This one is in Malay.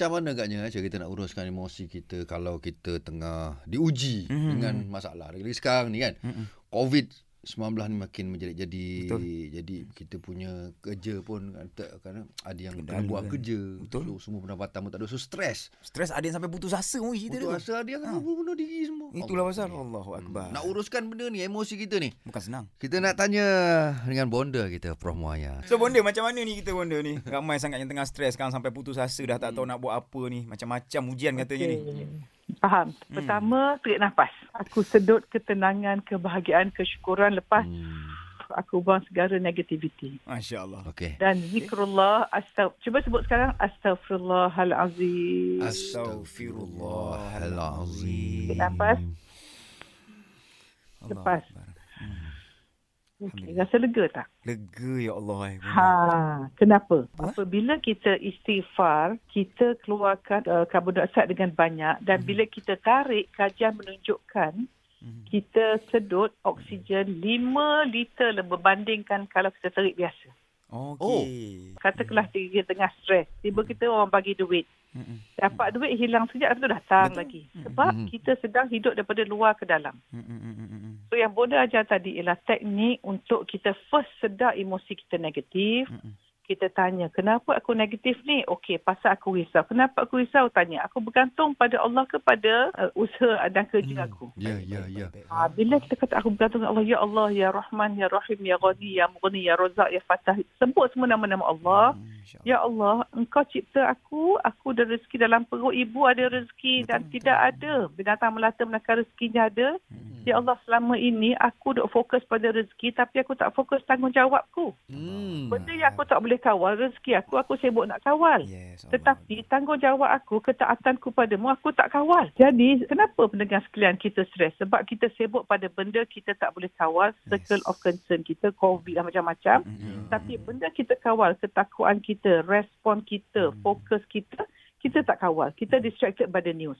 macam mana agaknya eh, cara kita nak uruskan emosi kita kalau kita tengah diuji Mhm. dengan masalah. Lagi sekarang ni kan. Mm-mm. COVID-19 ni makin menjadi-jadi. Betul. Jadi kita punya kerja pun kata kan ada yang Kendala kena buat kan. kerja. Betul. So, semua pendapatan pun tak ada. So stres. Stres ada yang sampai putus asa pun cerita Putus tu. asa dia kan Ha. bunuh diri semua. Itulah Allah. pasal Allahu akbar. Nak uruskan benda ni, emosi kita ni. Bukan senang. Kita nak tanya dengan bonda kita, Prof Muaya. So bonda macam mana ni kita bonda ni? Ramai sangat yang tengah stres sekarang sampai putus asa dah tak tahu nak buat apa ni. Macam-macam ujian katanya ni. Faham. Pertama, tarik nafas. Aku sedut ketenangan, kebahagiaan, kesyukuran lepas Hmm. aku buang segala negativiti. Masya Allah. Okey. Dan zikrullah, astag cuba sebut sekarang astaghfirullahalazim. Astaghfirullahalazim. Tarik nafas. Allah Lepas. Akbar. Okay, rasa lega tak? Lega ya Allah. eh. Ha, kenapa? Apa? Apabila kita istighfar, kita keluarkan uh, karbon dioksida dengan banyak dan bila kita tarik, kajian menunjukkan Mhm. kita sedut oksigen 5 liter lebih berbandingkan kalau kita tarik biasa. Okey. Katakanlah kita tengah stres, tiba kita orang bagi duit. Mm-mm. Dapat duit hilang sekejap lepas tu datang Betul. lagi. Sebab kita sedang hidup daripada luar ke dalam. So yang Bonda ajar tadi ialah teknik untuk kita first sedar emosi kita negatif. Mm-mm. Kita tanya, kenapa aku negatif ni? Okey, pasal aku risau. Kenapa aku risau? Tanya, aku bergantung pada Allah kepada uh, usaha dan kerja aku. Ya, ya, ya. Ha, bila kita kata aku bergantung Allah, Ya Allah, Ya Rahman, Ya Rahim, Ya Ghani, Ya Mughni, Ya Razak, Ya Fatah. Sebut semua nama-nama Allah. Hmm, insya Ya Allah, engkau cipta aku, aku ada rezeki dalam perut ibu ada rezeki dan Betul, tidak betul. ada. Binatang melata menakar rezekinya ada. Mm. Ya Allah, selama ini aku duk fokus pada rezeki tapi aku tak fokus tanggungjawabku. Hmm. Benda yang aku tak boleh kawal, rezeki aku, aku sibuk nak kawal. Yes, Allah. Tetapi tanggungjawab aku, ketaatanku padamu, aku tak kawal. Jadi, kenapa pendengar sekalian kita stres? Sebab kita sibuk pada benda kita tak boleh kawal, circle Yes. of concern kita, COVID dan macam-macam. Mm-mm. Tapi benda kita kawal, ketakuan kita, respon kita, Hmm. fokus kita, kita tak kawal. Kita distracted by the news.